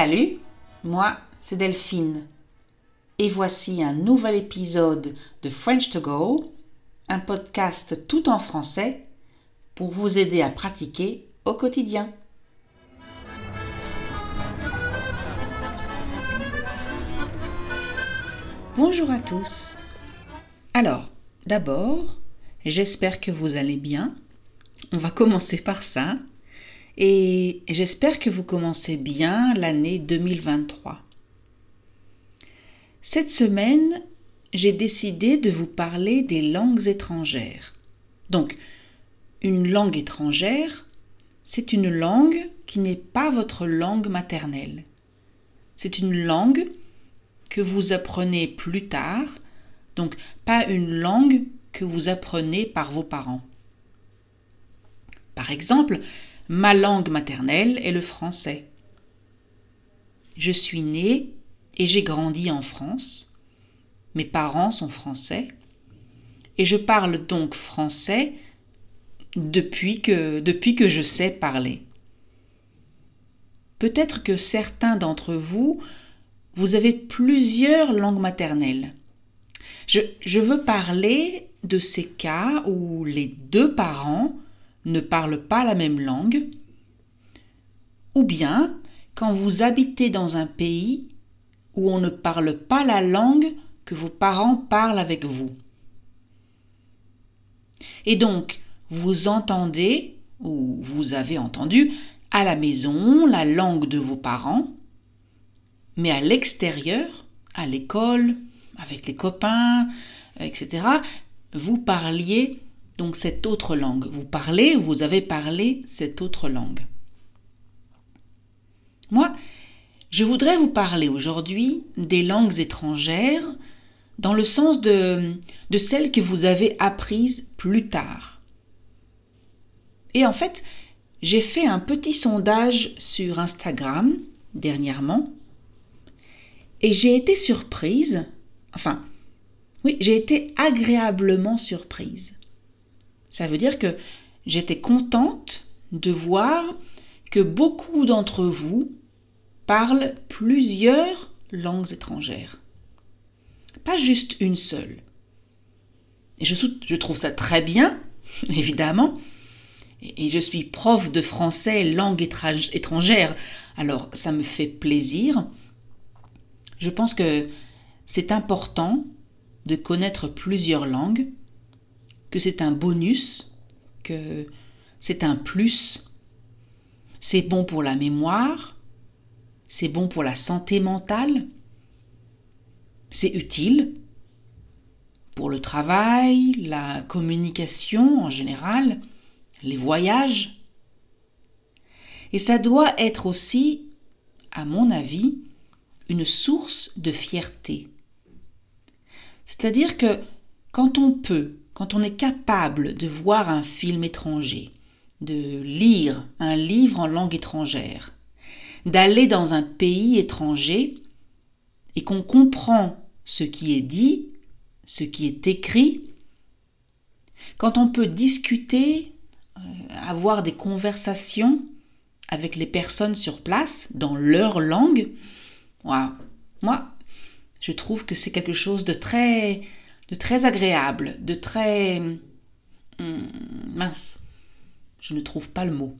Salut, moi c'est Delphine. Et voici un nouvel épisode de French to Go, un podcast tout en français pour vous aider à pratiquer au quotidien. Bonjour à tous. Alors, d'abord, j'espère que vous allez bien. On va commencer par ça. Et j'espère que vous commencez bien l'année 2023. Cette semaine, j'ai décidé de vous parler des langues étrangères. Donc, une langue étrangère, c'est une langue qui n'est pas votre langue maternelle. C'est une langue que vous apprenez plus tard, donc pas une langue que vous apprenez par vos parents. Par exemple, ma langue maternelle est le français. Je suis née et j'ai grandi en France. Mes parents sont français et je parle donc français depuis que, depuis que je sais parler. Peut-être que certains d'entre vous vous avez plusieurs langues maternelles. Je, veux parler de ces cas où les deux parents ne parlent pas la même langue, ou bien quand vous habitez dans un pays où on ne parle pas la langue que vos parents parlent avec vous. Et donc, vous entendez, ou vous avez entendu, à la maison la langue de vos parents, mais à l'extérieur, à l'école, avec les copains, etc., vous parliez donc cette autre langue. Vous parlez, vous avez parlé cette autre langue. Moi, je voudrais vous parler aujourd'hui des langues étrangères dans le sens de, de celles que vous avez apprises plus tard. Et en fait, j'ai fait un petit sondage sur Instagram dernièrement et j'ai été surprise, enfin, oui, j'ai été agréablement surprise. Ça veut dire que j'étais contente de voir que beaucoup d'entre vous parlent plusieurs langues étrangères. Pas juste une seule. Et je, je trouve ça très bien, évidemment. Et je suis prof de français langue étrangère, alors ça me fait plaisir. Je pense que c'est important de connaître plusieurs langues, que c'est un bonus, que c'est un plus. C'est bon pour la mémoire, c'est bon pour la santé mentale, c'est utile pour le travail, la communication en général, les voyages. Et ça doit être aussi, à mon avis, une source de fierté. C'est-à-dire que quand on peut, quand on est capable de voir un film étranger, de lire un livre en langue étrangère, d'aller dans un pays étranger et qu'on comprend ce qui est dit, ce qui est écrit, quand on peut discuter, euh, avoir des conversations avec les personnes sur place dans leur langue, moi, je trouve que c'est quelque chose de très, de très agréable, de très hum, mince. Je ne trouve pas le mot.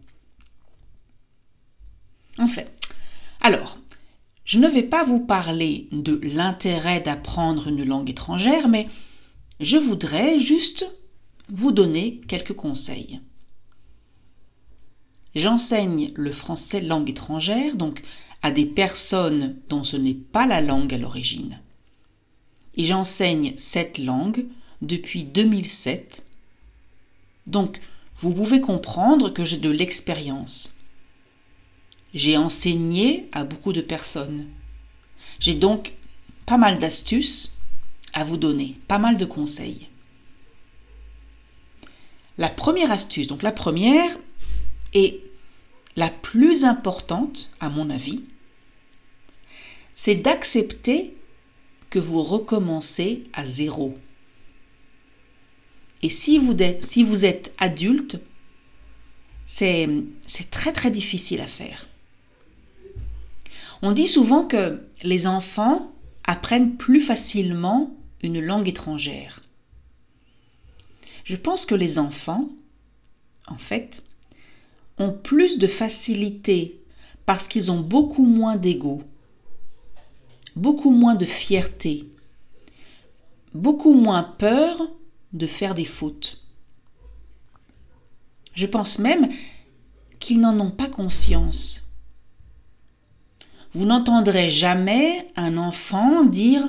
En fait, alors, je ne vais pas vous parler de l'intérêt d'apprendre une langue étrangère, mais je voudrais juste vous donner quelques conseils. J'enseigne le français langue étrangère, donc à des personnes dont ce n'est pas la langue à l'origine. Et j'enseigne cette langue depuis 2007. Donc, vous pouvez comprendre que j'ai de l'expérience. J'ai enseigné à beaucoup de personnes. J'ai donc pas mal d'astuces à vous donner, pas mal de conseils. La première astuce, donc la première, est la plus importante, à mon avis, c'est d'accepter que vous recommencez à zéro. Et si vous êtes, adulte, c'est très très difficile à faire. On dit souvent que les enfants apprennent plus facilement une langue étrangère. Je pense que les enfants, en fait, ont plus de facilité parce qu'ils ont beaucoup moins d'ego, beaucoup moins de fierté, beaucoup moins peur de faire des fautes. Je pense même qu'ils n'en ont pas conscience. Vous n'entendrez jamais un enfant dire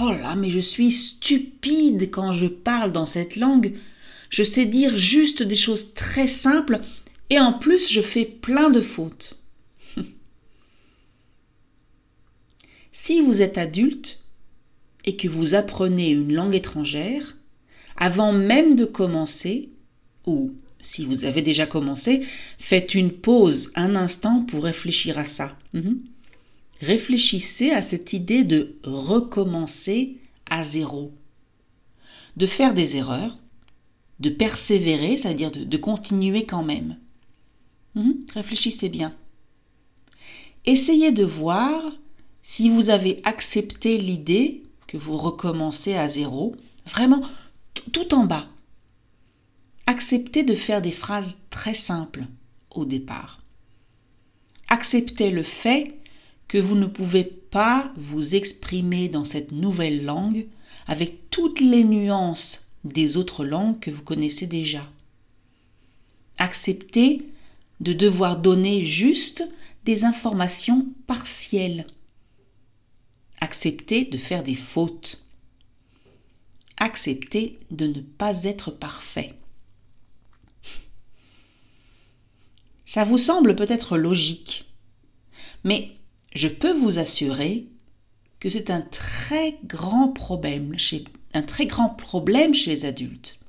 Oh là, mais je suis stupide quand je parle dans cette langue. Je sais dire juste des choses très simples et en plus je fais plein de fautes. Si vous êtes adulte et que vous apprenez une langue étrangère, avant même de commencer, ou si vous avez déjà commencé, faites une pause un instant pour réfléchir à ça. Mhm. Réfléchissez à cette idée de recommencer à zéro, de faire des erreurs, de persévérer, c'est-à-dire de, continuer quand même. Mhm. Réfléchissez bien. Essayez de voir si vous avez accepté l'idée que vous recommencez à zéro, vraiment tout en bas. Acceptez de faire des phrases très simples au départ. Acceptez le fait que vous ne pouvez pas vous exprimer dans cette nouvelle langue avec toutes les nuances des autres langues que vous connaissez déjà. Acceptez de devoir donner juste des informations partielles. Acceptez de faire des fautes. Acceptez de ne pas être parfait. Ça vous semble peut-être logique, mais je peux vous assurer que c'est un très grand problème chez, un très grand problème chez les adultes.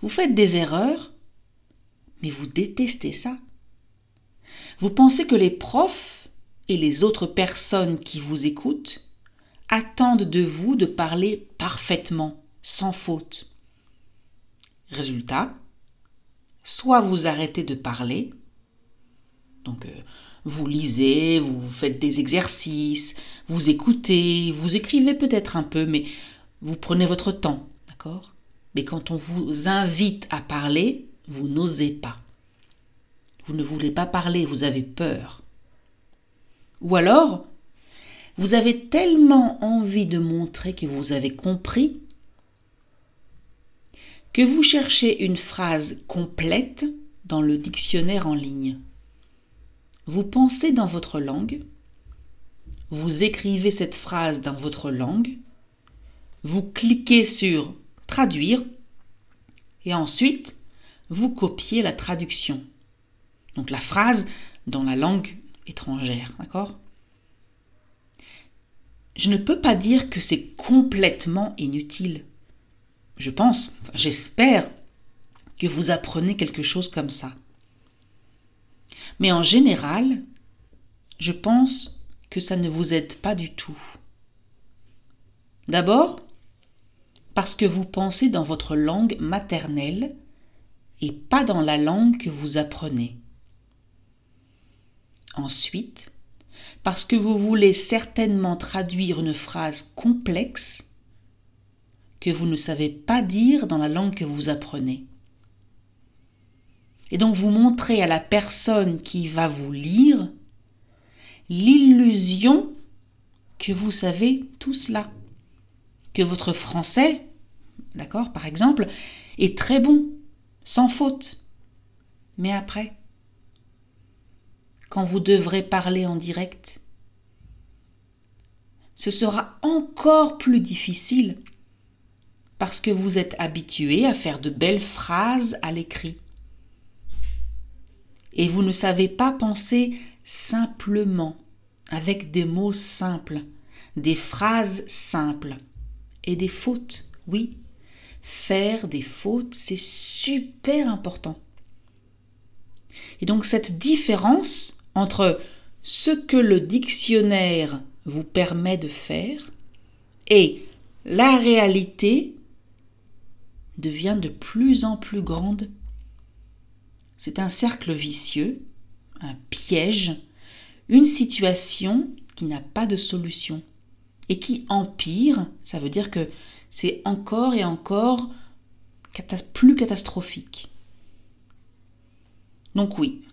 Vous faites des erreurs, mais vous détestez ça. Vous pensez que les profs et les autres personnes qui vous écoutent attendent de vous de parler parfaitement, sans faute. Résultat, soit vous arrêtez de parler, donc euh, vous lisez, vous faites des exercices, vous écoutez, vous écrivez peut-être un peu, mais vous prenez votre temps, d'accord? Mais quand on vous invite à parler, vous n'osez pas. Vous ne voulez pas parler, vous avez peur. Ou alors, vous avez tellement envie de montrer que vous avez compris que vous cherchez une phrase complète dans le dictionnaire en ligne. Vous pensez dans votre langue, vous écrivez cette phrase dans votre langue, vous cliquez sur Traduire et ensuite vous copiez la traduction. Donc la phrase dans la langue d'accord? Je ne peux pas dire que c'est complètement inutile je pense, j'espère que vous apprenez quelque chose comme ça. Mais en général, je pense que ça ne vous aide pas du tout. D'abord, parce que vous pensez dans votre langue maternelle et pas dans la langue que vous apprenez. Ensuite, parce que vous voulez certainement traduire une phrase complexe que vous ne savez pas dire dans la langue que vous apprenez. Et donc vous montrez à la personne qui va vous lire l'illusion que vous savez tout cela, que votre français, d'accord, par exemple, est très bon, sans faute. Mais après, quand vous devrez parler en direct, ce sera encore plus difficile parce que vous êtes habitué à faire de belles phrases à l'écrit. Et vous ne savez pas penser simplement, avec des mots simples, des phrases simples et des fautes, oui. Faire des fautes, c'est super important. Et donc cette différence entre ce que le dictionnaire vous permet de faire et la réalité devient de plus en plus grande. C'est un cercle vicieux, un piège, une situation qui n'a pas de solution et qui empire, ça veut dire que c'est encore et encore plus catastrophique. Donc oui,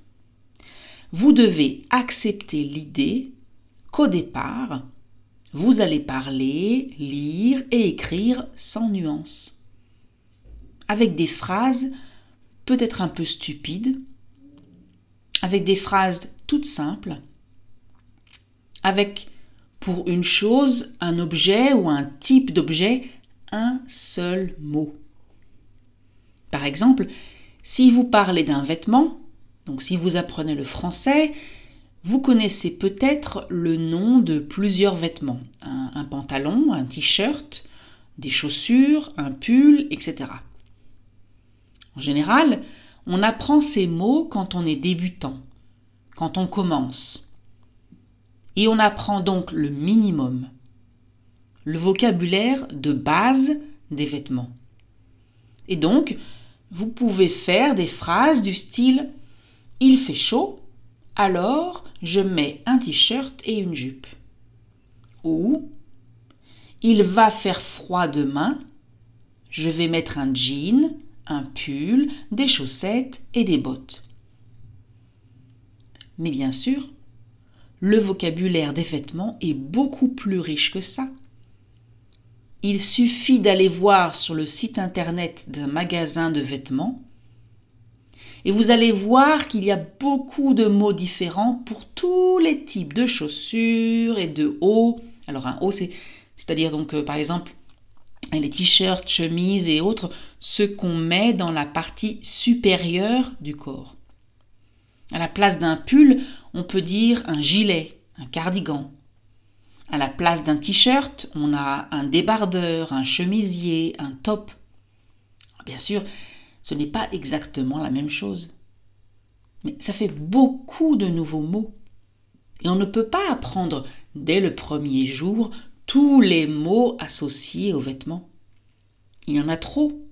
vous devez accepter l'idée qu'au départ, vous allez parler, lire et écrire sans nuance, avec des phrases peut-être un peu stupides, avec des phrases toutes simples, avec pour une chose, un objet ou un type d'objet, un seul mot. Par exemple, si vous parlez d'un vêtement, donc si vous apprenez le français, vous connaissez peut-être le nom de plusieurs vêtements. Un, pantalon, un t-shirt, des chaussures, un pull, etc. En général, on apprend ces mots quand on est débutant, quand on commence. Et on apprend donc le minimum, le vocabulaire de base des vêtements. Et donc, vous pouvez faire des phrases du style Il fait chaud, alors je mets un t-shirt et une jupe. Ou il va faire froid demain, je vais mettre un jean, un pull, des chaussettes et des bottes. Mais bien sûr, le vocabulaire des vêtements est beaucoup plus riche que ça. Il suffit d'aller voir sur le site internet d'un magasin de vêtements et vous allez voir qu'il y a beaucoup de mots différents pour tous les types de chaussures et de hauts. Alors un haut, c'est, c'est-à-dire donc euh, par exemple les t-shirts, chemises et autres, ce qu'on met dans la partie supérieure du corps. À la place d'un pull, on peut dire un gilet, un cardigan. À la place d'un t-shirt, on a un débardeur, un chemisier, un top. Bien sûr, ce n'est pas exactement la même chose. Mais ça fait beaucoup de nouveaux mots. Et on ne peut pas apprendre dès le premier jour tous les mots associés aux vêtements. Il y en a trop.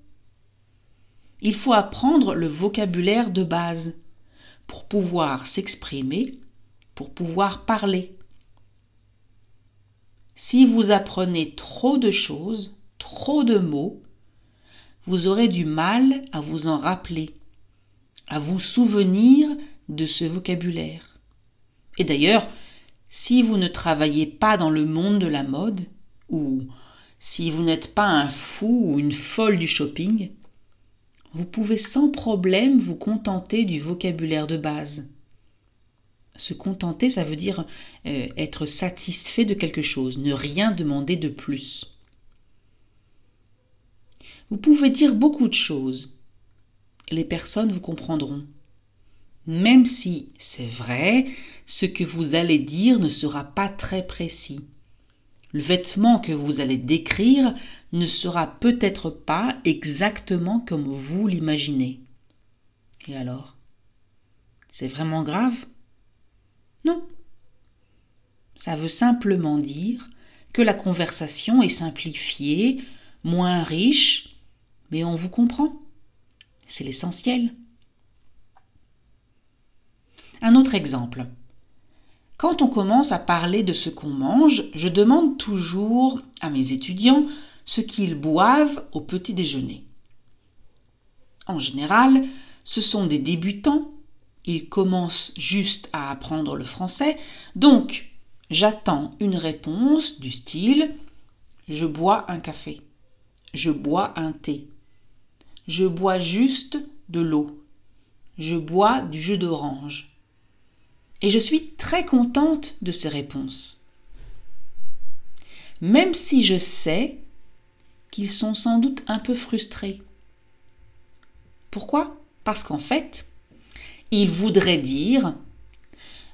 Il faut apprendre le vocabulaire de base pour pouvoir s'exprimer, pour pouvoir parler. Si vous apprenez trop de choses, trop de mots, vous aurez du mal à vous en rappeler, à vous souvenir de ce vocabulaire. Et d'ailleurs, si vous ne travaillez pas dans le monde de la mode, ou si vous n'êtes pas un fou ou une folle du shopping, vous pouvez sans problème vous contenter du vocabulaire de base. Se contenter, ça veut dire euh, être satisfait de quelque chose, ne rien demander de plus. Vous pouvez dire beaucoup de choses. Les personnes vous comprendront. Même si, c'est vrai, ce que vous allez dire ne sera pas très précis. Le vêtement que vous allez décrire ne sera peut-être pas exactement comme vous l'imaginez. Et alors? C'est vraiment grave? Non. Ça veut simplement dire que la conversation est simplifiée, moins riche, mais on vous comprend. C'est l'essentiel. Un autre exemple. Quand on commence à parler de ce qu'on mange, je demande toujours à mes étudiants ce qu'ils boivent au petit déjeuner. En général, ce sont des débutants, ils commencent juste à apprendre le français, donc j'attends une réponse du style je bois un café, je bois un thé, je bois juste de l'eau. Je bois du jus d'orange. Et je suis très contente de ces réponses. Même si je sais qu'ils sont sans doute un peu frustrés. Pourquoi? Parce qu'en fait, ils voudraient dire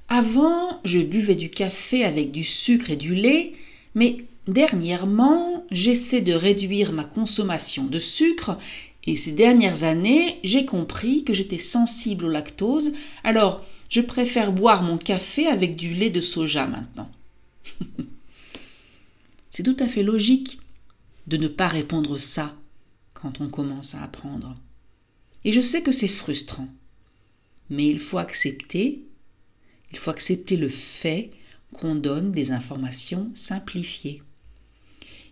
Avant, je buvais du café avec du sucre et du lait, mais dernièrement, j'essaie de réduire ma consommation de sucre et ces dernières années, j'ai compris que j'étais sensible au lactose, alors je préfère boire mon café avec du lait de soja maintenant. C'est tout à fait logique de ne pas répondre ça quand on commence à apprendre. Et je sais que c'est frustrant, mais il faut accepter Il faut accepter le fait qu'on donne des informations simplifiées.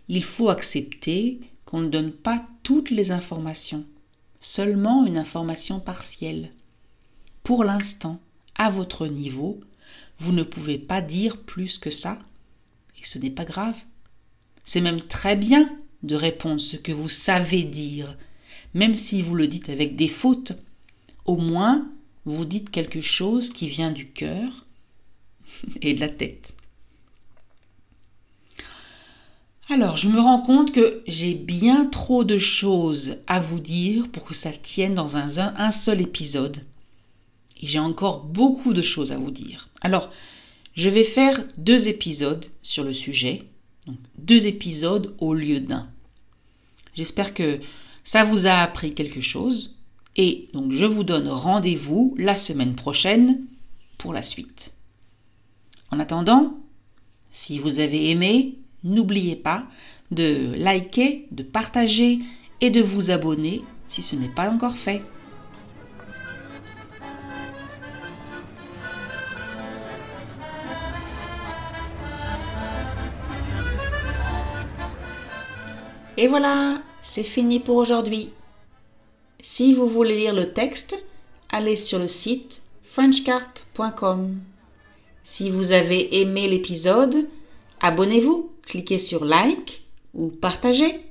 Il faut accepter qu'on ne donne pas toutes les informations, seulement une information partielle. Pour l'instant, à votre niveau, vous ne pouvez pas dire plus que ça, et ce n'est pas grave. C'est même très bien de répondre ce que vous savez dire, même si vous le dites avec des fautes. Au moins, vous dites quelque chose qui vient du cœur et de la tête. Alors, je me rends compte que j'ai bien trop de choses à vous dire pour que ça tienne dans un, seul épisode. Et j'ai encore beaucoup de choses à vous dire. Alors, je vais faire deux épisodes sur le sujet. Donc, deux épisodes au lieu d'un. J'espère que ça vous a appris quelque chose. Et donc, je vous donne rendez-vous la semaine prochaine pour la suite. En attendant, si vous avez aimé, n'oubliez pas de liker, de partager et de vous abonner si ce n'est pas encore fait. Et voilà, c'est fini pour aujourd'hui. Si vous voulez lire le texte, allez sur le site frenchcart.com. Si vous avez aimé l'épisode, abonnez-vous, cliquez sur like ou partagez.